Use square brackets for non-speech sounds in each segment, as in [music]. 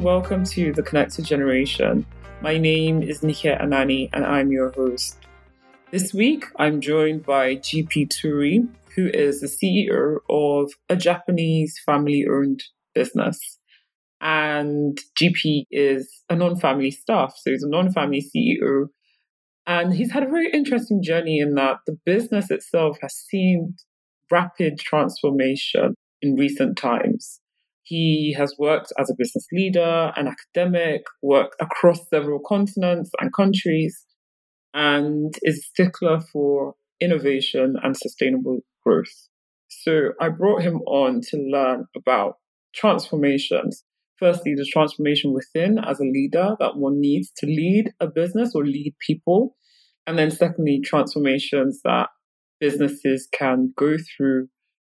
and welcome to The Connected Generation. My name is Nikia Anani and I'm your host. This week, I'm joined by GP Turri, who is the CEO of a Japanese family owned business. And GP is a non family staff, so he's a non family CEO. And he's had a very interesting journey in that the business itself has seen rapid transformation in recent times. He has worked as a business leader, an academic, worked across several continents and countries, and is a stickler for innovation and sustainable growth. So I brought him on to learn about transformations. Firstly, the transformation within as a leader that one needs to lead a business or lead people. And then secondly, transformations that businesses can go through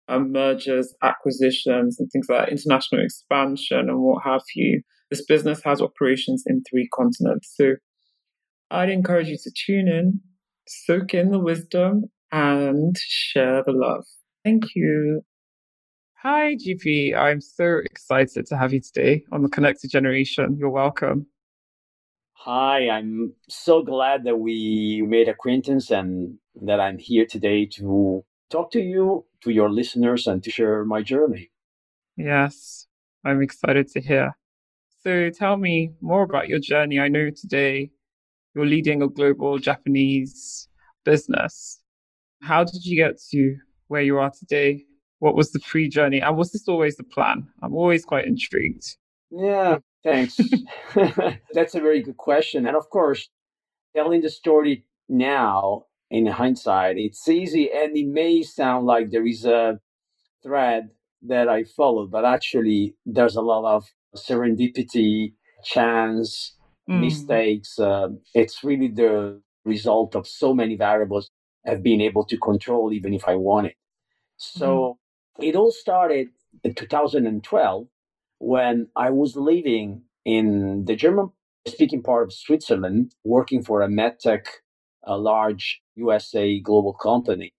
um, mergers, acquisitions, and things like that, international expansion and what have you. This business has operations in three continents. So I'd encourage you to tune in, soak in the wisdom, and share the love. Thank you. Hi, GP. I'm so excited to have you today on the Connected Generation. You're welcome. Hi, I'm so glad that we made acquaintance and that I'm here today to talk to you, to your listeners, and to share my journey. Yes, I'm excited to hear. So tell me more about your journey. I know today you're leading a global Japanese business. How did you get to where you are today? What was the pre journey? And was this always the plan? I'm always quite intrigued. Yeah, thanks. [laughs] That's a very good question. And of course, telling the story now in hindsight. It's easy and it may sound like there is a thread that I followed, but actually there's a lot of serendipity, chance, mm. mistakes. Uh, it's really the result of so many variables I've been able to control even if I wanted. So mm. it all started in 2012 when I was living in the German speaking part of Switzerland, working for a medtech a large USA global company.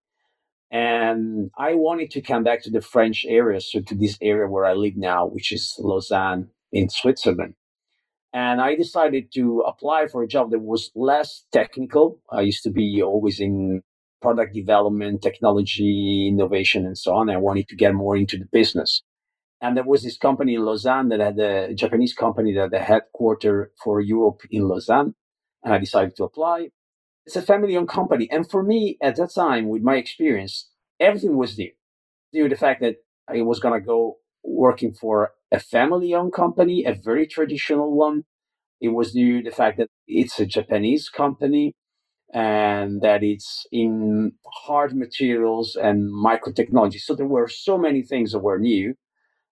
And I wanted to come back to the French area, so to this area where I live now, which is Lausanne in Switzerland. And I decided to apply for a job that was less technical. I used to be always in product development, technology, innovation, and so on. I wanted to get more into the business. And there was this company in Lausanne that had a Japanese company that had the headquarter for Europe in Lausanne. And I decided to apply it's a family owned company. And for me at that time, with my experience, everything was new. New the fact that I was going to go working for a family owned company, a very traditional one. It was new the fact that it's a Japanese company and that it's in hard materials and microtechnology. So there were so many things that were new.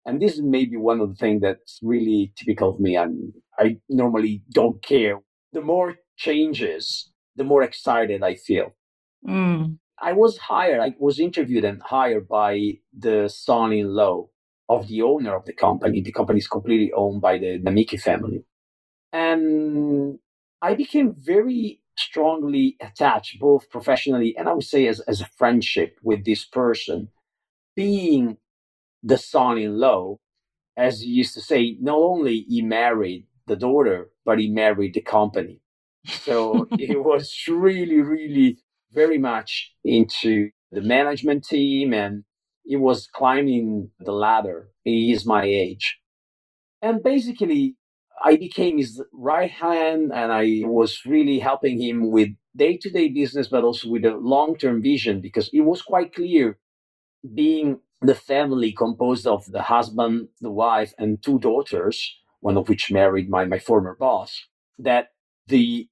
And this is maybe one of the things that's really typical of me. And I normally don't care. The more changes the more excited I feel. Mm. I was hired, I was interviewed and hired by the son in law of the owner of the company. The company is completely owned by the Namiki family. And I became very strongly attached, both professionally and I would say as, as a friendship with this person. Being the son in law, as he used to say, not only he married the daughter, but he married the company. So it was really, really very much into the management team and he was climbing the ladder. He is my age. And basically, I became his right hand and I was really helping him with day to day business, but also with a long term vision because it was quite clear being the family composed of the husband, the wife, and two daughters, one of which married my, my former boss, that the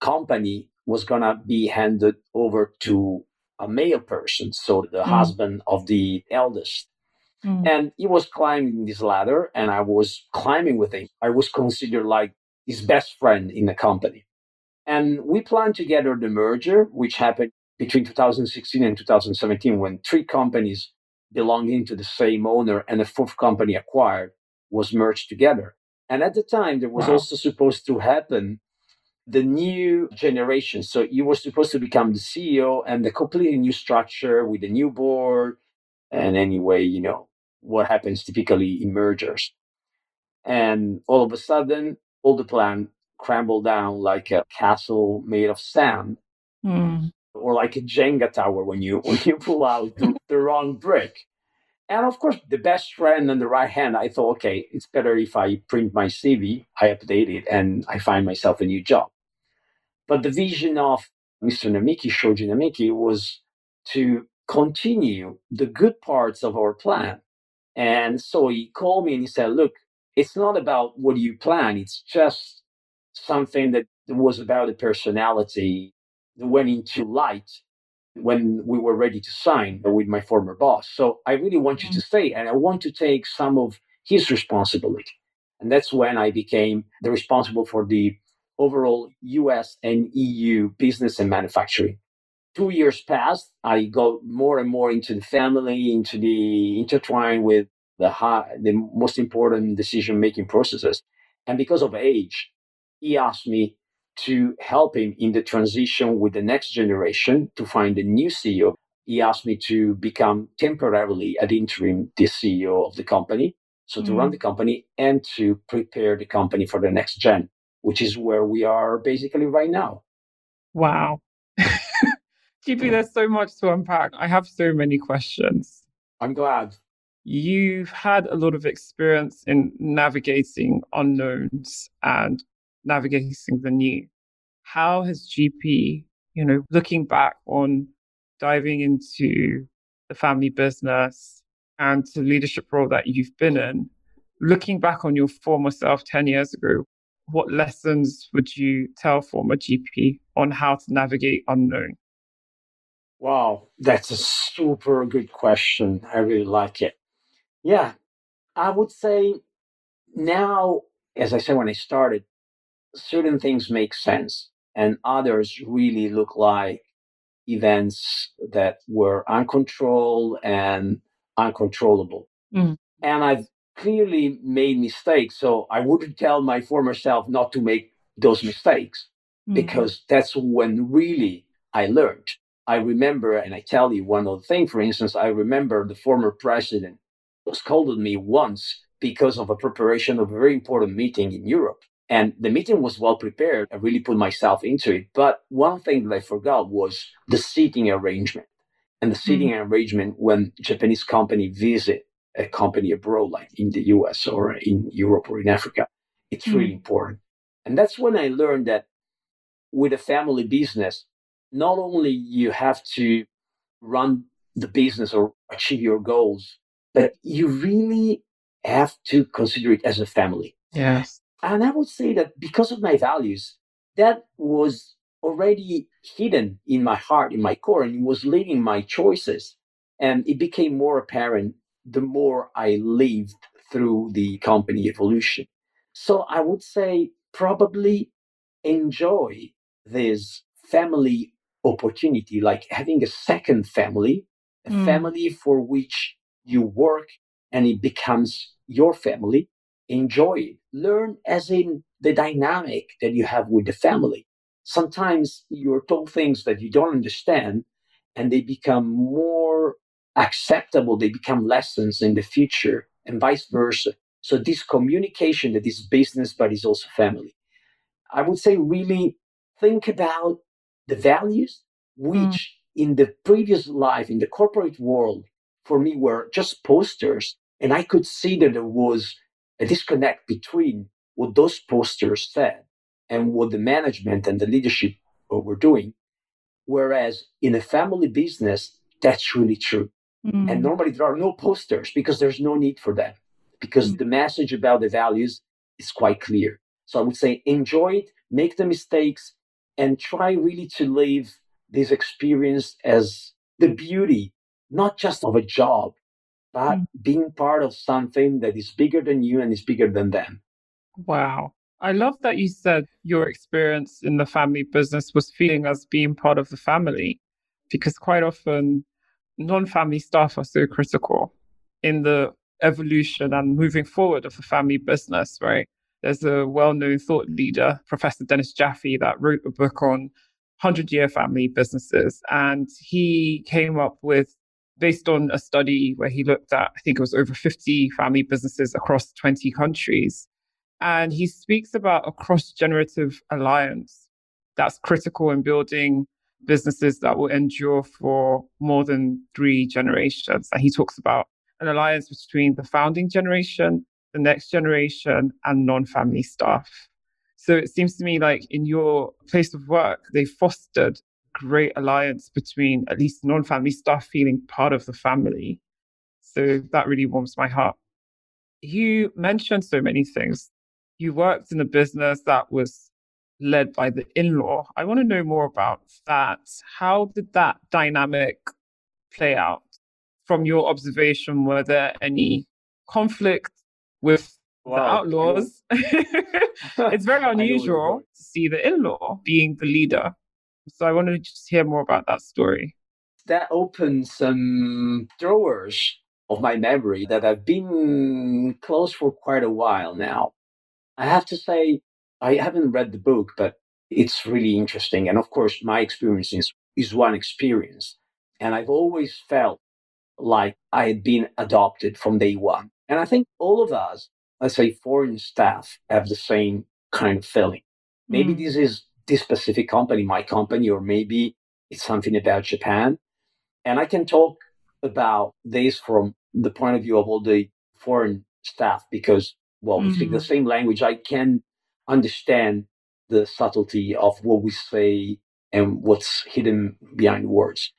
company was going to be handed over to a male person, so the mm. husband of the eldest. Mm. And he was climbing this ladder, and I was climbing with him. I was considered like his best friend in the company. And we planned together the merger, which happened between 2016 and 2017 when three companies belonging to the same owner and a fourth company acquired was merged together. And at the time, there was wow. also supposed to happen the new generation. So you were supposed to become the CEO and the completely new structure with a new board. And anyway, you know, what happens typically in mergers. And all of a sudden, all the plan crumbled down like a castle made of sand. Mm. Or like a Jenga tower when you [laughs] when you pull out the, the wrong brick. And of course, the best friend on the right hand, I thought, okay, it's better if I print my CV, I update it, and I find myself a new job. But the vision of Mr. Namiki, Shoji Namiki, was to continue the good parts of our plan. And so he called me and he said, look, it's not about what you plan, it's just something that was about a personality that went into light when we were ready to sign with my former boss. So I really want you to mm. stay and I want to take some of his responsibility. And that's when I became the responsible for the overall US and EU business and manufacturing. Two years passed, I got more and more into the family, into the intertwined with the high, the most important decision making processes. And because of age, he asked me to help him in the transition with the next generation to find a new CEO. He asked me to become temporarily at interim the CEO of the company. So to mm. run the company and to prepare the company for the next gen, which is where we are basically right now. Wow. [laughs] GP, there's so much to unpack. I have so many questions. I'm glad. You've had a lot of experience in navigating unknowns and navigating the new. How has GP, you know, looking back on diving into the family business and the leadership role that you've been in, looking back on your former self 10 years ago, what lessons would you tell former GP on how to navigate unknown? Wow, that's a super good question. I really like it. Yeah, I would say now, as I said when I started, certain things make sense and others really look like events that were uncontrolled and uncontrollable. Mm. And I've clearly made mistakes. So I wouldn't tell my former self not to make those mistakes mm. because that's when really I learned. I remember, and I tell you one other thing, for instance, I remember the former president scolded me once because of a preparation of a very important meeting in Europe. And the meeting was well prepared. I really put myself into it. But one thing that I forgot was the seating arrangement. And the seating mm-hmm. arrangement when Japanese company visit a company abroad, like in the US or in Europe or in Africa, it's mm-hmm. really important. And that's when I learned that with a family business, not only you have to run the business or achieve your goals, but you really have to consider it as a family. Yes. And I would say that because of my values, that was already hidden in my heart, in my core, and it was leading my choices. And it became more apparent the more I lived through the company evolution. So I would say probably enjoy this family opportunity, like having a second family, a mm. family for which you work and it becomes your family. Enjoy it learn as in the dynamic that you have with the family. Sometimes you're told things that you don't understand and they become more acceptable, they become lessons in the future, and vice versa. So, this communication that is business but is also family. I would say, really think about the values which mm. in the previous life, in the corporate world, for me were just posters. And I could see that there was a disconnect between what those posters said and what the management and the leadership were doing. Whereas in a family business, that's really true. Mm. And normally there are no posters because there's no need for them, because mm. the message about the values is quite clear. So I would say enjoy it, make the mistakes, and try really to live this experience as the beauty, not just of a job, but mm. being part of something that is bigger than you and is bigger than them. Wow. I love that you said your experience in the family business was feeling as being part of the family, because quite often non family staff are so critical in the evolution and moving forward of the family business, right? There's a well known thought leader, Professor Dennis Jaffe, that wrote a book on 100 year family businesses. And he came up with based on a study where he looked at, I think it was over 50 family businesses across 20 countries. And he speaks about a cross generative alliance that's critical in building businesses that will endure for more than three generations. And he talks about an alliance between the founding generation, the next generation, and non family staff. So it seems to me like in your place of work, they fostered great alliance between at least non family staff feeling part of the family. So that really warms my heart. You mentioned so many things. You worked in a business that was led by the in law. I want to know more about that. How did that dynamic play out? From your observation, were there any conflict with wow. the outlaws? [laughs] it's very [laughs] unusual to see the in law being the leader. So I wanted to just hear more about that story. That opens some drawers of my memory that have been closed for quite a while now. I have to say, I haven't read the book, but it's really interesting. And of course, my experience is, is one experience. And I've always felt like I had been adopted from day one. And I think all of us, let's say foreign staff, have the same kind of feeling. Maybe mm. this is this specific company, my company, or maybe it's something about Japan. And I can talk about this from the point of view of all the foreign staff because, well, mm-hmm. we speak the mm-hmm. same language. I can understand the subtlety of what we say and what's hidden behind words.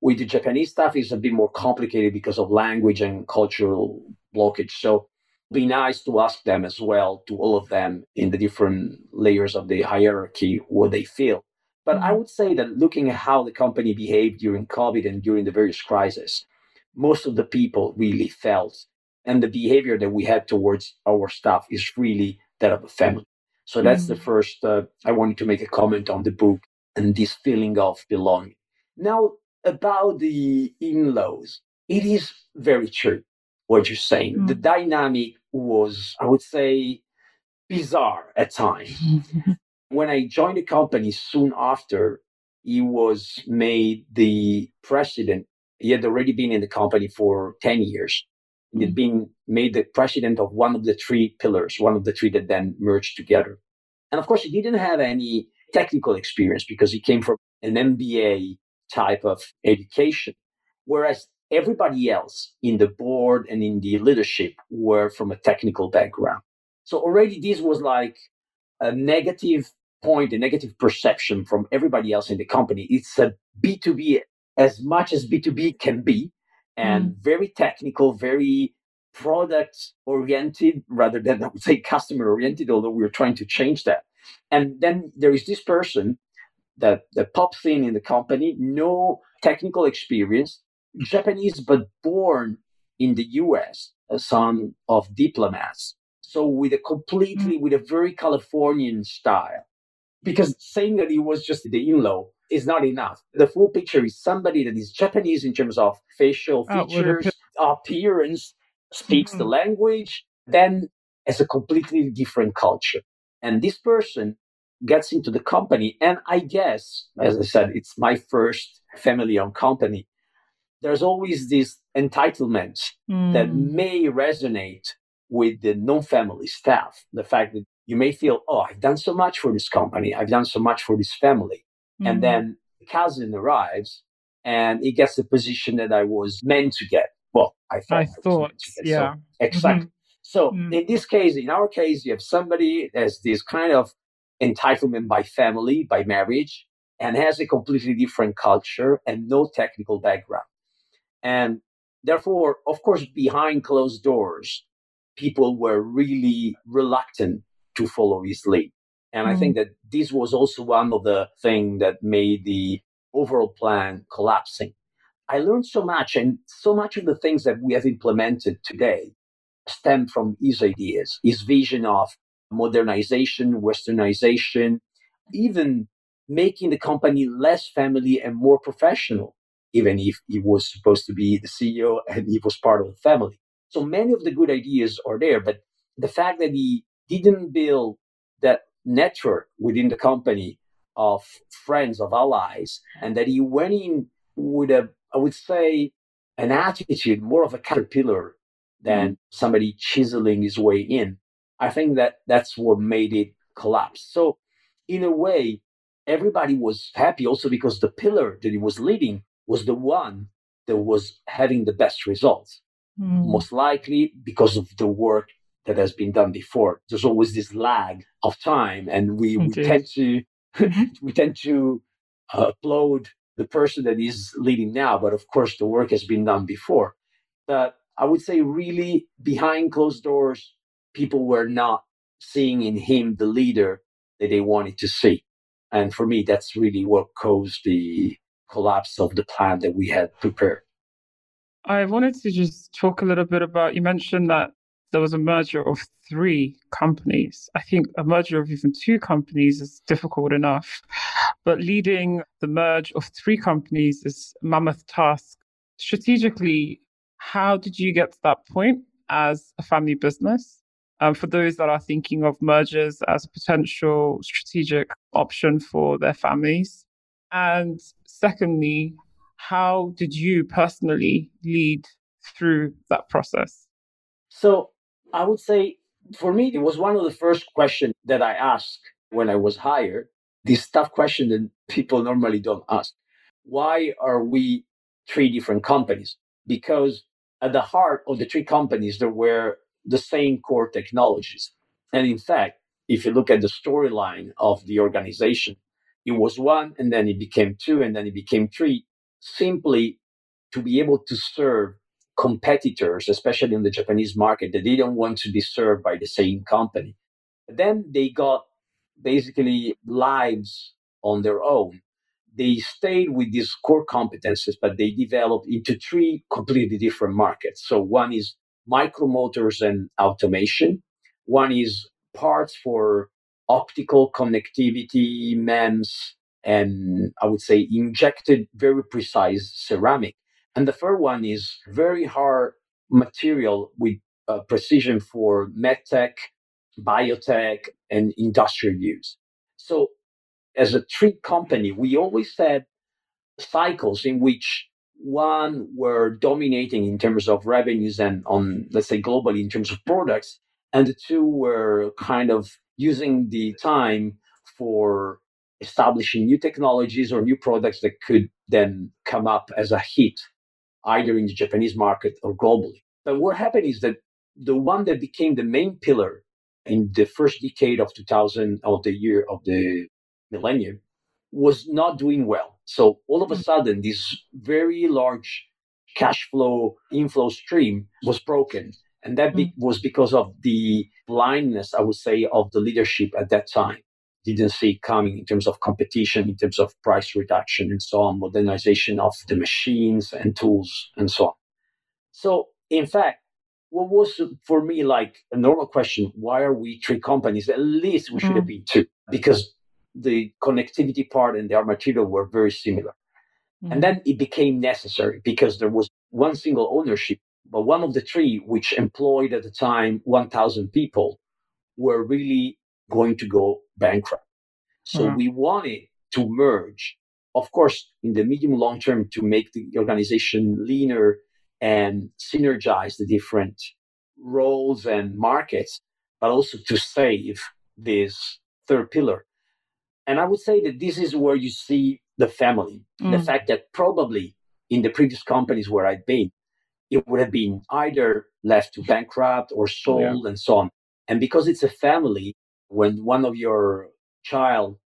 With the Japanese staff, it's a bit more complicated because of language and cultural blockage. So be nice to ask them as well, to all of them in the different layers of the hierarchy, what they feel. But I mm-hmm. would say that looking at how the company behaved during COVID and during the various crises, most of the people really felt, and the behavior that we had towards our staff is really that of a family. So that's mm-hmm. the first, uh, I wanted to make a comment on the book and this feeling of belonging. Now, about the in laws, it is very true what you're saying. Mm-hmm. The mm. dynamic was, I would say, bizarre at times. [laughs] when I joined the company soon after, he was made the president he had already been in the company for 10 years. He had mm. been made the president of one of the three pillars, one of the three that then merged together. And of course, he didn't have any technical experience because he came from an MBA type of education, whereas everybody else in the board and in the leadership were from a technical background. So already this was like a negative point, a negative perception from everybody else in the company. It's a B2B as much as B2B can be and mm. very technical, very product oriented rather than, [laughs] I would say, customer oriented, although we're trying to change that. And then there is this person that, that pops in in the company, no technical experience, Japanese, but born in the US, a son of diplomats. So with a completely, mm. with a very Californian style. Because saying that he was just the in-law is not enough. The full picture is somebody that is Japanese in terms of facial oh, features, oh, appearance, speaks mm-hmm. the language, then has a completely different culture. And this person gets into the company. And I guess, as I said, it's my first family owned company. There's always this entitlement mm. that may resonate with the non family staff. The fact that you may feel, oh, I've done so much for this company, I've done so much for this family. Mm-hmm. And then the cousin arrives and he gets the position that I was meant to get. Well, I thought. I, I thought, yeah. So, exactly. Mm-hmm. So mm-hmm. in this case, in our case, you have somebody has this kind of entitlement by family, by marriage, and has a completely different culture and no technical background. And therefore, of course, behind closed doors, people were really reluctant to follow his lead. And mm. I think mm. that this was also one of the things that made the overall plan collapsing. I learned so much, and so much of the things that we have implemented today stem from his ideas, his vision of modernization, westernization, even making the company less family and more professional, even if he was supposed to be the CEO [laughs] and he was part of the family. So many of the good ideas are there, but the fact that he didn't build that network within the company of friends, of allies, and that he went in with a, I would say, an attitude more of a caterpillar than mm. somebody chiseling his way in. I think that that's what made it collapse. So, in a way, everybody was happy also because the pillar that he was leading was the one that was having the best results. Mm. Most likely because of the work that has been done before. There's always this lag of time, and we, we tend to mm-hmm. [laughs] we tend to uh, applaud the person that is leading now, but of course the work has been done before. But I would say, really, behind closed doors, people were not seeing in him the leader that they wanted to see. And for me, that's really what caused the collapse of the plan that we had prepared. I wanted to just talk a little bit about you mentioned that there was a merger of three companies. I think a merger of even two companies is difficult enough, but leading the merge of three companies is a mammoth task. Strategically, how did you get to that point as a family business? Um, for those that are thinking of mergers as a potential strategic option for their families. And secondly, how did you personally lead through that process? So I would say for me, it was one of the first questions that I asked when I was hired. This tough question that people normally don't ask. Why are we three different companies? Because at the heart of the three companies, there were the same core technologies. And in fact, if you look at the storyline of the organization, it was one and then it became two and then it became three simply to be able to serve competitors, especially in the Japanese market, that they don't want to be served by the same company. Then they got basically lives on their own. They stayed with these core competences, but they developed into three completely different markets. So one is micromotors and automation. One is parts for optical connectivity, MEMS, and I would say injected very precise ceramic. And the third one is very hard material with uh, precision for medtech, biotech, and industrial use. So, as a tree company, we always had cycles in which one were dominating in terms of revenues and on let's say globally in terms of products and the two were kind of using the time for establishing new technologies or new products that could then come up as a hit, either in the Japanese market or globally. But what happened is that the one that became the main pillar in the first decade of 2000 of the year of the millennium was not doing well. So all of a mm. sudden, this very large cash flow inflow stream was broken. And that be- mm. was because of the blindness, I would say, of the leadership at that time didn't see coming in terms of competition, in terms of price reduction and so on, modernization of the machines and tools and so on. So, in fact, what was for me like a normal question why are we three companies? At least we should have mm. been two because the connectivity part and the material were very similar. Mm. And then it became necessary because there was one single ownership, but one of the three, which employed at the time 1,000 people, were really going to go bankrupt. So mm-hmm. we wanted to merge, of course, in the medium long term to make the organization leaner and synergize the different roles and markets, but also to save this third pillar. And I would say that this is where you see the family, mm. the fact that probably in the previous companies where I'd been, it would have been either left to bankrupt or sold yeah. and so on. And because it's a family, when one of your child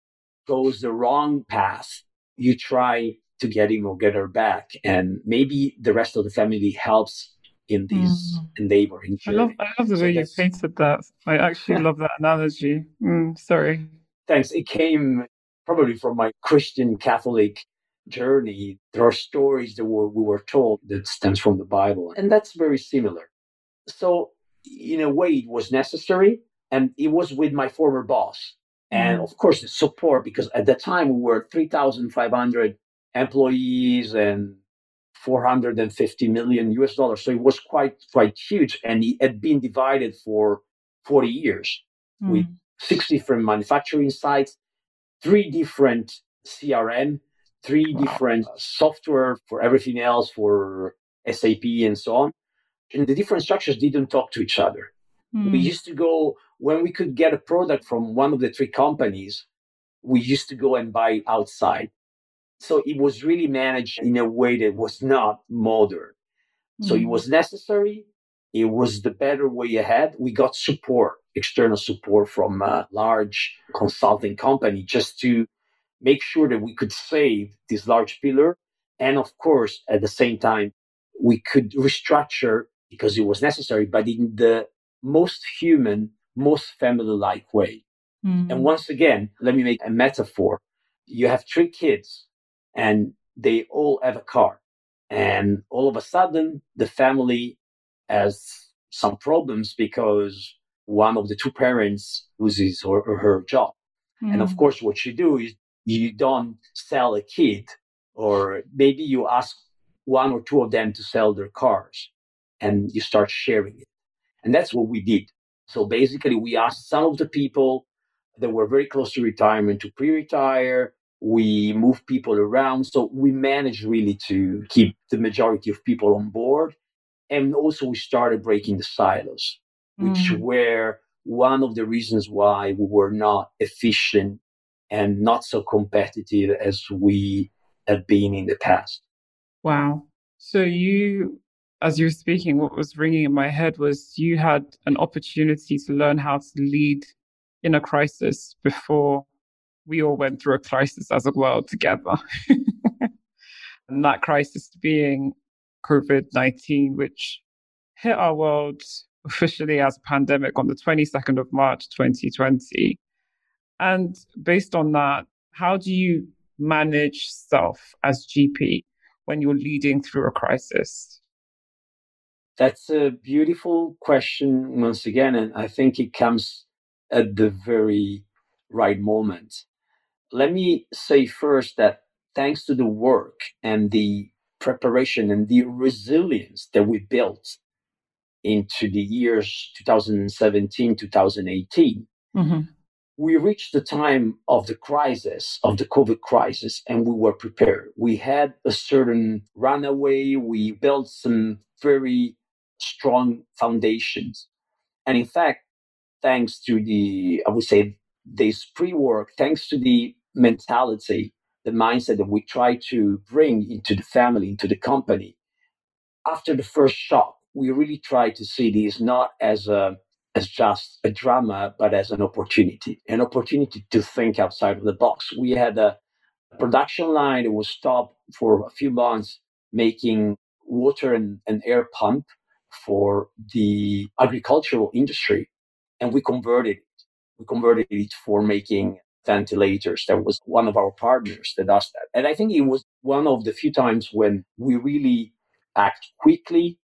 goes the wrong path, you try to get him or get her back. And maybe the rest of the family helps in this mm. endeavor. In I love, I love the so way you painted that. I actually [laughs] love that analogy. Mm, sorry. Thanks. It came probably from my Christian Catholic journey. There are stories that were, we were told that stems from the Bible, and that's very similar. So, in a way, it was necessary and it was with my former boss. And mm. of course, the support, because at the time we were 3,500 employees and 450 million US dollars. So it was quite, quite huge. And it had been divided for 40 years mm. with six different manufacturing sites, three different CRM, three wow. different software for everything else, for SAP and so on. And the different structures didn't talk to each other. Mm. We hmm. used to go when we could get a product from one of the three companies, we used to go and buy outside. So it was really managed in a way that was not modern. Mm. So it hmm. was necessary. It was the better way ahead. We got support, external support from a large consulting company just to make sure that we could save this large pillar. And of course, at the same time, we could restructure because it was necessary, but in the most human, most family like way. Mm. And once again, let me make a metaphor. You have three kids and they all have a car. And all of a sudden, the family has some problems because one of the two parents loses her, her job. Mm. And of hmm. course, what you do is you don't sell a kid, or maybe you ask one or two of them to sell their cars and you start sharing it. And that's what we did. So basically, we asked some of the people that were very close to retirement to pre retire. We moved people around. So we managed really to keep the majority of people on board. And also, we started breaking the silos, which mm. were one of the reasons why we were not efficient and not so competitive as we had been in the past. Wow. So you as you were speaking, what was ringing in my head was you had an opportunity to learn how to lead in a crisis before we all went through a crisis as a world together. [laughs] and that crisis being COVID 19, which hit our world officially as a pandemic on the 22nd of March 2020. And based on that, how do you manage self as GP when you're leading through a crisis? That's a beautiful question once again, and I think it comes at the very right moment. Let me say first that thanks to the work and the preparation and the resilience that we built into the years 2017, 2018, mm-hmm. we reached the time of the crisis, of the COVID crisis, and we were prepared. We had a certain runaway, we built some very strong foundations. And in fact, thanks to the, I would say, this pre work, thanks to the mentality, the mindset that we try to bring into the family, into the company, after the first shock, we really try to see this not as a as just a drama, but as an opportunity, an opportunity to think outside of the box. We had a production line that was stopped for a few months, making water and, and air pump for the agricultural industry and we converted it. We converted it for making ventilators. That was one of our partners that does that. And I think it was one of the few times when we really act quickly,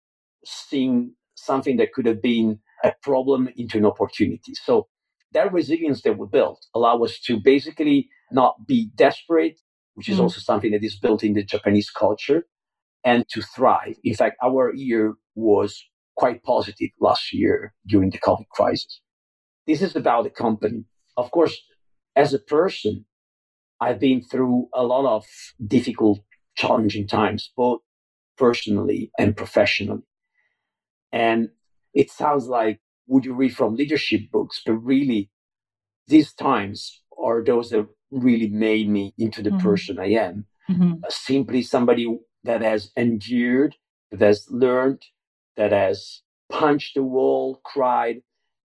seeing something that could have been a problem into an opportunity. So that resilience that we built allow us to basically not be desperate, which is mm. also something that is built in the Japanese culture, and to thrive. In fact, our year was quite positive last year during the COVID crisis. This is about the company. Of course, as a person, I've been through a lot of difficult, challenging times, both personally and professionally. And it sounds like would you read from leadership books, but really these times are those that really made me into the mm-hmm. person I am. Mm-hmm. Simply somebody that has endured, that has learned, that has punched the wall, cried.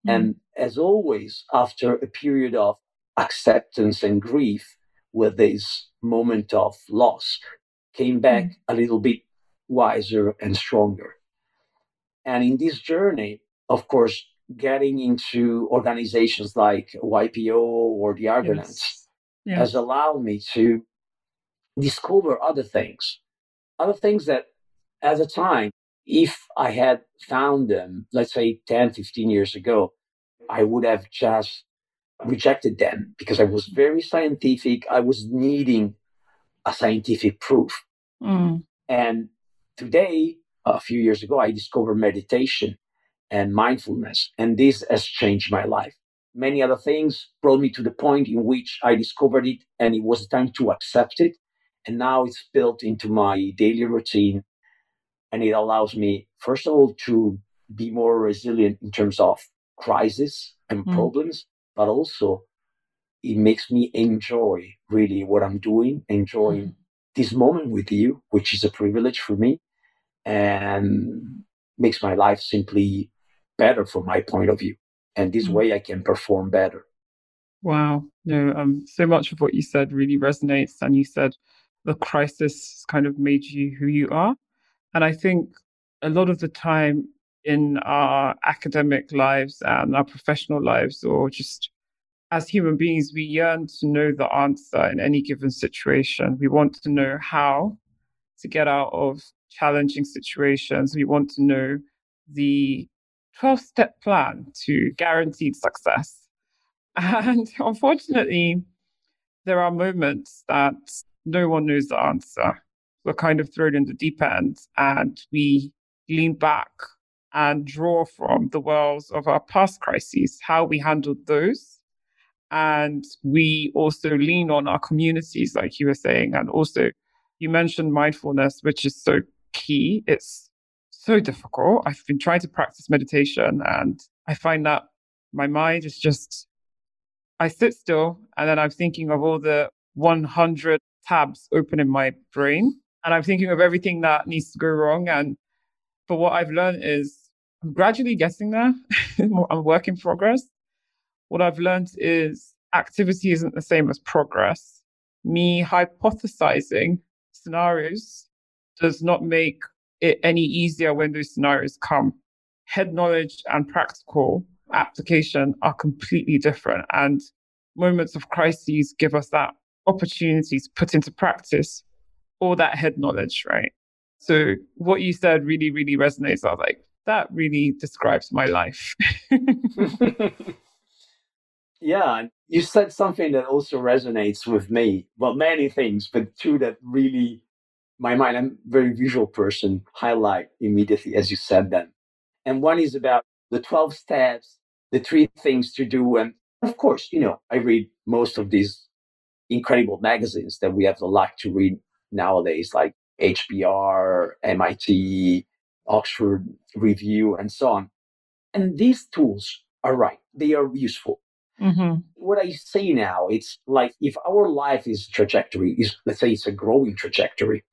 Mm. And as always, after a period of acceptance and grief, with this moment of loss, came back mm. a little bit wiser and stronger. And in this journey, of course, getting into organizations like YPO or the Argonauts yes. yes. has allowed me to discover other things, other things that at the time if I had found them, let's say 10, 15 years ago, I would have just rejected them because I was very scientific. I was needing a scientific proof. Mm. And today, a few years ago, I discovered meditation and mindfulness, and this has changed my life. Many other things brought me to the point in which I discovered it, and it was time to accept it. And now it's built into my daily routine and it allows me, first of all, to be more resilient in terms of crises and mm. problems, but also it makes me enjoy really what I'm doing, enjoying mm. this moment with you, which is a privilege for me, and makes my life simply better from my point of view. And this mm. way I can perform better. Wow. No, um, so much of what you said really resonates. And you said the crisis kind of made you who you are. And I think a lot of the time in our academic lives and our professional lives, or just as human beings, we yearn to know the answer in any given situation. We want to know how to get out of challenging situations. We want to know the 12 step plan to guaranteed success. [laughs] And unfortunately, there are moments that no one knows the answer. We're kind of thrown in the deep end and we lean back and draw from the wells of our past crises, how we handled those. And we also lean on our communities, like you were saying. And also, you mentioned mindfulness, which is so key. It's so difficult. I've been trying to practice meditation and I find that my mind is just, I sit still and then I'm thinking of all the 100 tabs open in my brain. And I'm thinking of everything that needs to go wrong. And but what I've learned is I'm gradually getting there. [laughs] I'm a work in progress. What I've learned is activity isn't the same as progress. Me hypothesizing scenarios does not make it any easier when those scenarios come. Head knowledge and practical application are completely different. And moments of crises give us that opportunity to put into practice all that head knowledge, right? So what you said really, really resonates. I was like, that really describes my life. [laughs] yeah, you said something that also resonates with me. Well, many things, but two that really my mind, I'm a very visual person, highlight immediately as you said them. And one is about the 12 steps, the three things to do. And of course, you know, I read most of these incredible magazines that we have the luck to read nowadays, like HBR, MIT, Oxford Review, and so on. And these tools are right, they are useful. Mm-hmm. What I say now, it's like if our life is trajectory, is let's say it's a growing trajectory,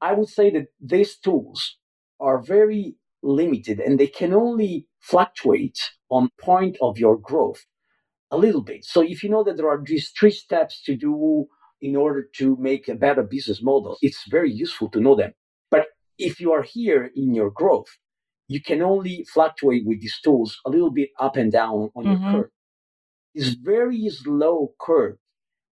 I would say that these tools are very limited and they can only fluctuate on point of your growth a little bit. So if you know that there are these three steps to do in order to make a better business model, it's very useful to know them. But if you are here in your growth, you can only fluctuate with these tools a little bit up and down on mm-hmm. your curve. This very slow curve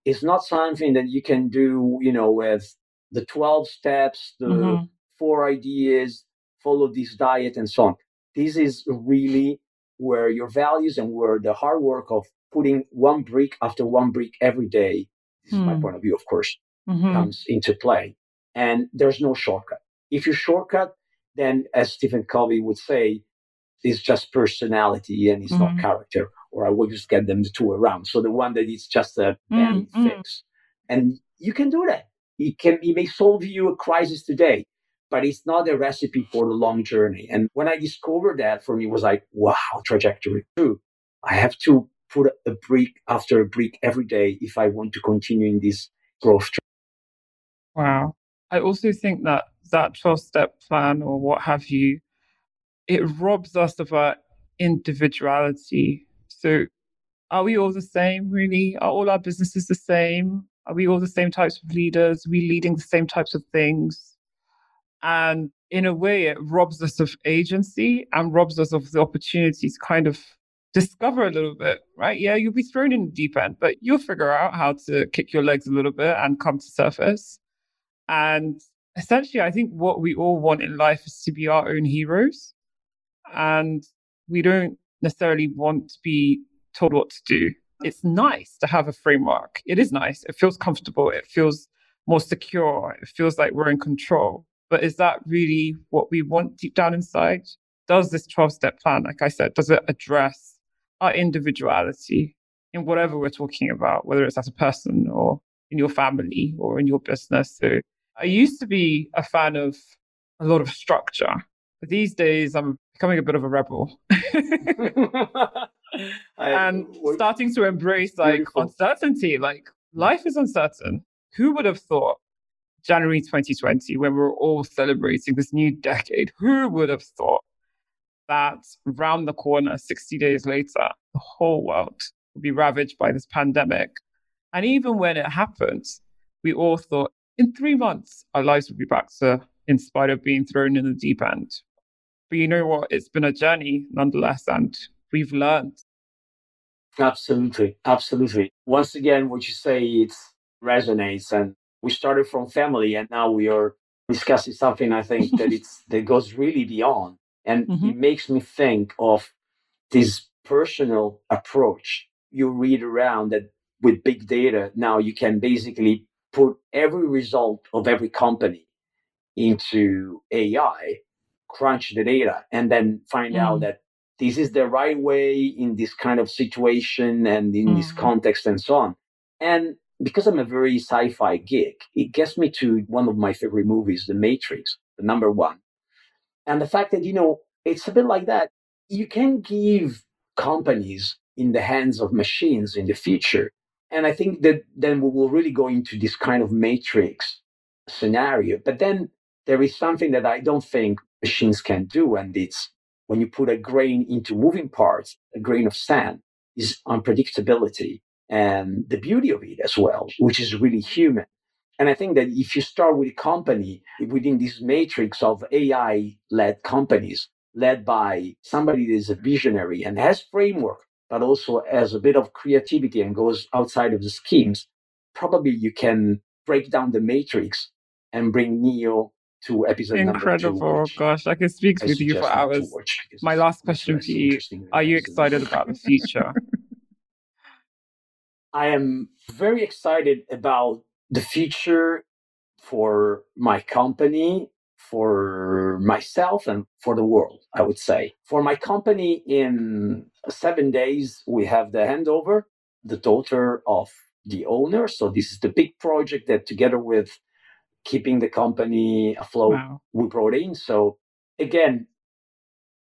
is not something that you can do, you know, with the 12 steps, the mm-hmm. four ideas, follow this diet, and so on. This is really where your values and where the hard work of putting one brick after one brick every day, this mm. is my hmm. point of view, of course, mm-hmm. comes into play. And there's no shortcut. If you shortcut, then as Stephen Covey would say, it's just personality and it's mm-hmm. not character, or I will just get them the two around. So the one that is just a mm-hmm. fix. And you can do that. It can it may solve you a crisis today, but it's not a recipe for the long journey. And when I discovered that for me was like, wow, trajectory. True. I have to put a brick after a brick every day if I want to continue in this growth. Wow. I also think that that 12 step plan or what have you, it robs us of our individuality. So are we all the same, really? Are all our businesses the same? Are we all the same types of leaders? Are we leading the same types of things? And in a way, it robs us of agency and robs us of the opportunity to kind of discover a little bit, right? Yeah, you'll be thrown in the deep end, but you'll figure out how to kick your legs a little bit and come to surface. And essentially, I think what we all want in life is to be our own heroes. And we don't necessarily want to be told what to do it's nice to have a framework. It is nice. It feels comfortable. It feels more secure. It feels like we're in control. But is that really what we want deep down inside? Does this 12 step plan, like I said, does it address our individuality in whatever we're talking about, whether it's as a person or in your family or in your business? So I used to be a fan of a lot of structure. But these days, I'm becoming a bit of a rebel. [laughs] and starting to embrace like beautiful. uncertainty. Like life is uncertain. Who would have thought January 2020, when we we're all celebrating this new decade, who would have thought that round the corner, 60 days later, the whole world would be ravaged by this pandemic? And even when it happened, we all thought in three months, our lives would be back to in spite of being thrown in the deep end. But you know what? It's been a journey nonetheless, and we've learned. Absolutely. Absolutely. Once again, what you say, it resonates. And we started from family, and now we are discussing something I think that [laughs] it's that goes really beyond. And mm-hmm. it makes me think of this personal approach. You read around that with big data, now you can basically put every result of every company into AI, crunch the data, and then find mm. out that this is the right way in this kind of situation and in mm. this context and so on. And because I'm a very sci-fi geek, it gets me to one of my favorite movies, The Matrix, the number one. And the fact that, you know, it's a bit like that. You can give companies in the hands of machines in the future. And I think that then we will really go into this kind of matrix scenario. But then there is something that I don't think machines can do, and it's when you put a grain into moving parts, a grain of sand is unpredictability and the beauty of it as well, which is really human. And I think that if you start with a company within this matrix of AI led companies, led by somebody that is a visionary and has framework, but also has a bit of creativity and goes outside of the schemes, probably you can break down the matrix and bring Neo to episode Incredible. Two, Gosh, I can speak with you for hours. My last question for you Are you excited about the future? [laughs] I am very excited about the future for my company, for myself, and for the world, I would say. For my company, in seven days, we have the handover, the daughter of the owner. So, this is the big project that, together with keeping the company afloat, wow. we brought in. So, again,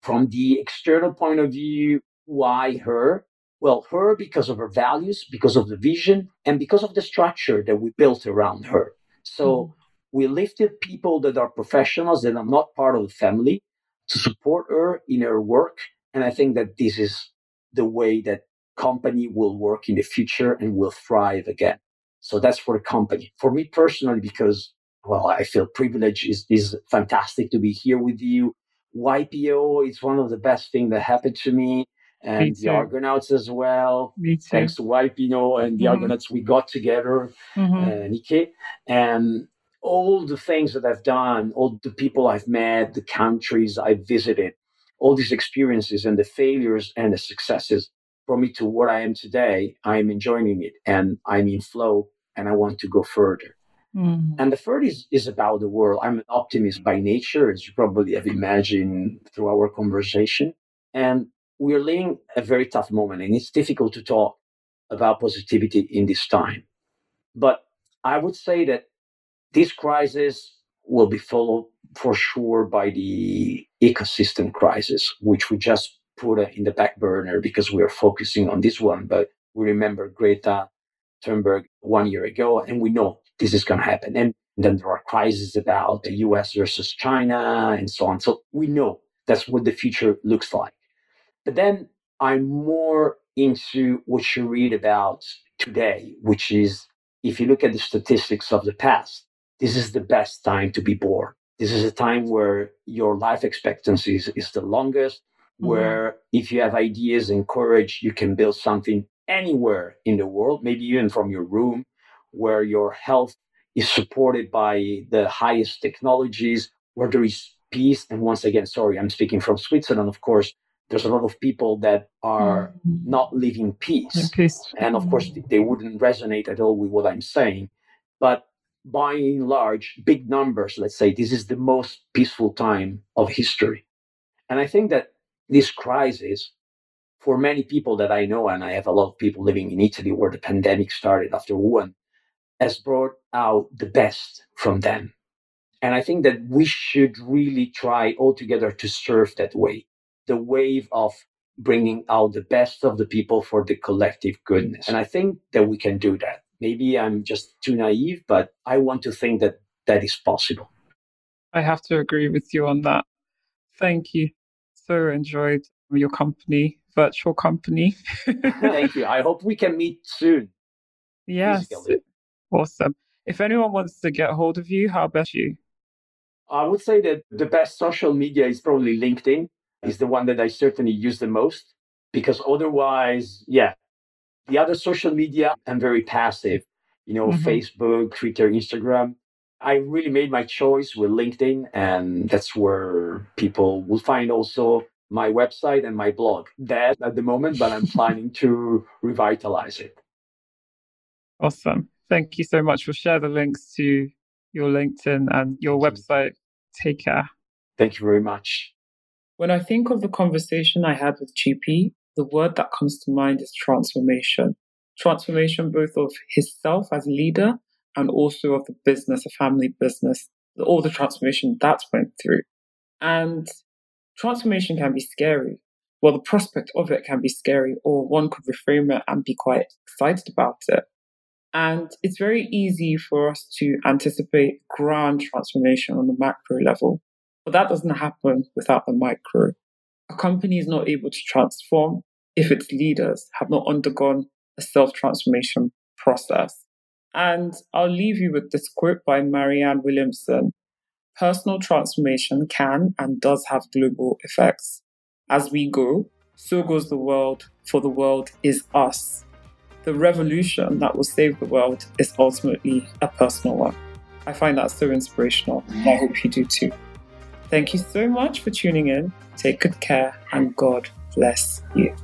from the external point of view, why her? Well, her because of her values, because of the vision, and because of the structure that we built around her. So mm. we lifted people that are professionals that are not part of the family to support her in her work. And I think that this is the way that company will work in the future and will thrive again. So that's for the company. For me personally, because well, I feel privileged. is is fantastic to be here with you. YPO is one of the best things that happened to me and the Argonauts as well. Thanks to YPO and the mm-hmm. Argonauts, we got together, mm-hmm. uh, Nike, and all the things that I've done, all the people I've met, the countries I've visited, all these experiences and the failures and the successes brought me to what I am today. I'm enjoying it and I'm in flow and I want to go further. Mm. And the third is, is about the world. I'm an optimist by nature, as you probably have imagined through our conversation. And we are living a very tough moment, and it's difficult to talk about positivity in this time. But I would say that this crisis will be followed for sure by the ecosystem crisis, which we just put in the back burner because we are focusing on this one. But we remember Greta Thunberg one year ago, and we know this is going to happen. And then there are crises about the US versus China and so on. So we know that's what the future looks like. But then I'm more into what you read about today, which is if you look at the statistics of the past, this is the best time to be born. This is a time where your life expectancy is, is the longest, mm-hmm. where if you have ideas and courage, you can build something anywhere in the world, maybe even from your room, where your health is supported by the highest technologies, where there is peace. And once again, sorry, I'm speaking from Switzerland, of course. There's a lot of people that are mm-hmm. not living peace. peace. And of course, they wouldn't resonate at all with what I'm saying. But by and large, big numbers, let's say, this is the most peaceful time of history. And I think that this crisis, for many people that I know, and I have a lot of people living in Italy where the pandemic started after Wuhan, has brought out the best from them. And I think that we should really try altogether to serve that way. The wave of bringing out the best of the people for the collective goodness. And I think that we can do that. Maybe I'm just too naive, but I want to think that that is possible. I have to agree with you on that. Thank you. So enjoyed your company, virtual company. [laughs] [laughs] Thank you. I hope we can meet soon. Yes. Physically. Awesome. If anyone wants to get hold of you, how best you? I would say that the best social media is probably LinkedIn is the one that I certainly use the most because otherwise, yeah, the other social media, I'm very passive, you know, mm-hmm. Facebook, Twitter, Instagram. I really made my choice with LinkedIn, and that's where people will find also my website and my blog. That at the moment, but I'm [laughs] planning to revitalize it. Awesome. Thank you so much. We'll share the links to your LinkedIn and your website. Take care. Thank you very much. When I think of the conversation I had with GP, the word that comes to mind is transformation. Transformation both of himself as leader and also of the business, a family business, all the transformation that's went through. And transformation can be scary. Well, the prospect of it can be scary, or one could reframe it and be quite excited about it. And it's very easy for us to anticipate grand transformation on the macro level. But that doesn't happen without the micro. A company is not able to transform if its leaders have not undergone a self transformation process. And I'll leave you with this quote by Marianne Williamson Personal transformation can and does have global effects. As we go, so goes the world, for the world is us. The revolution that will save the world is ultimately a personal one. I find that so inspirational, and I hope you do too. Thank you so much for tuning in. Take good care, and God bless you.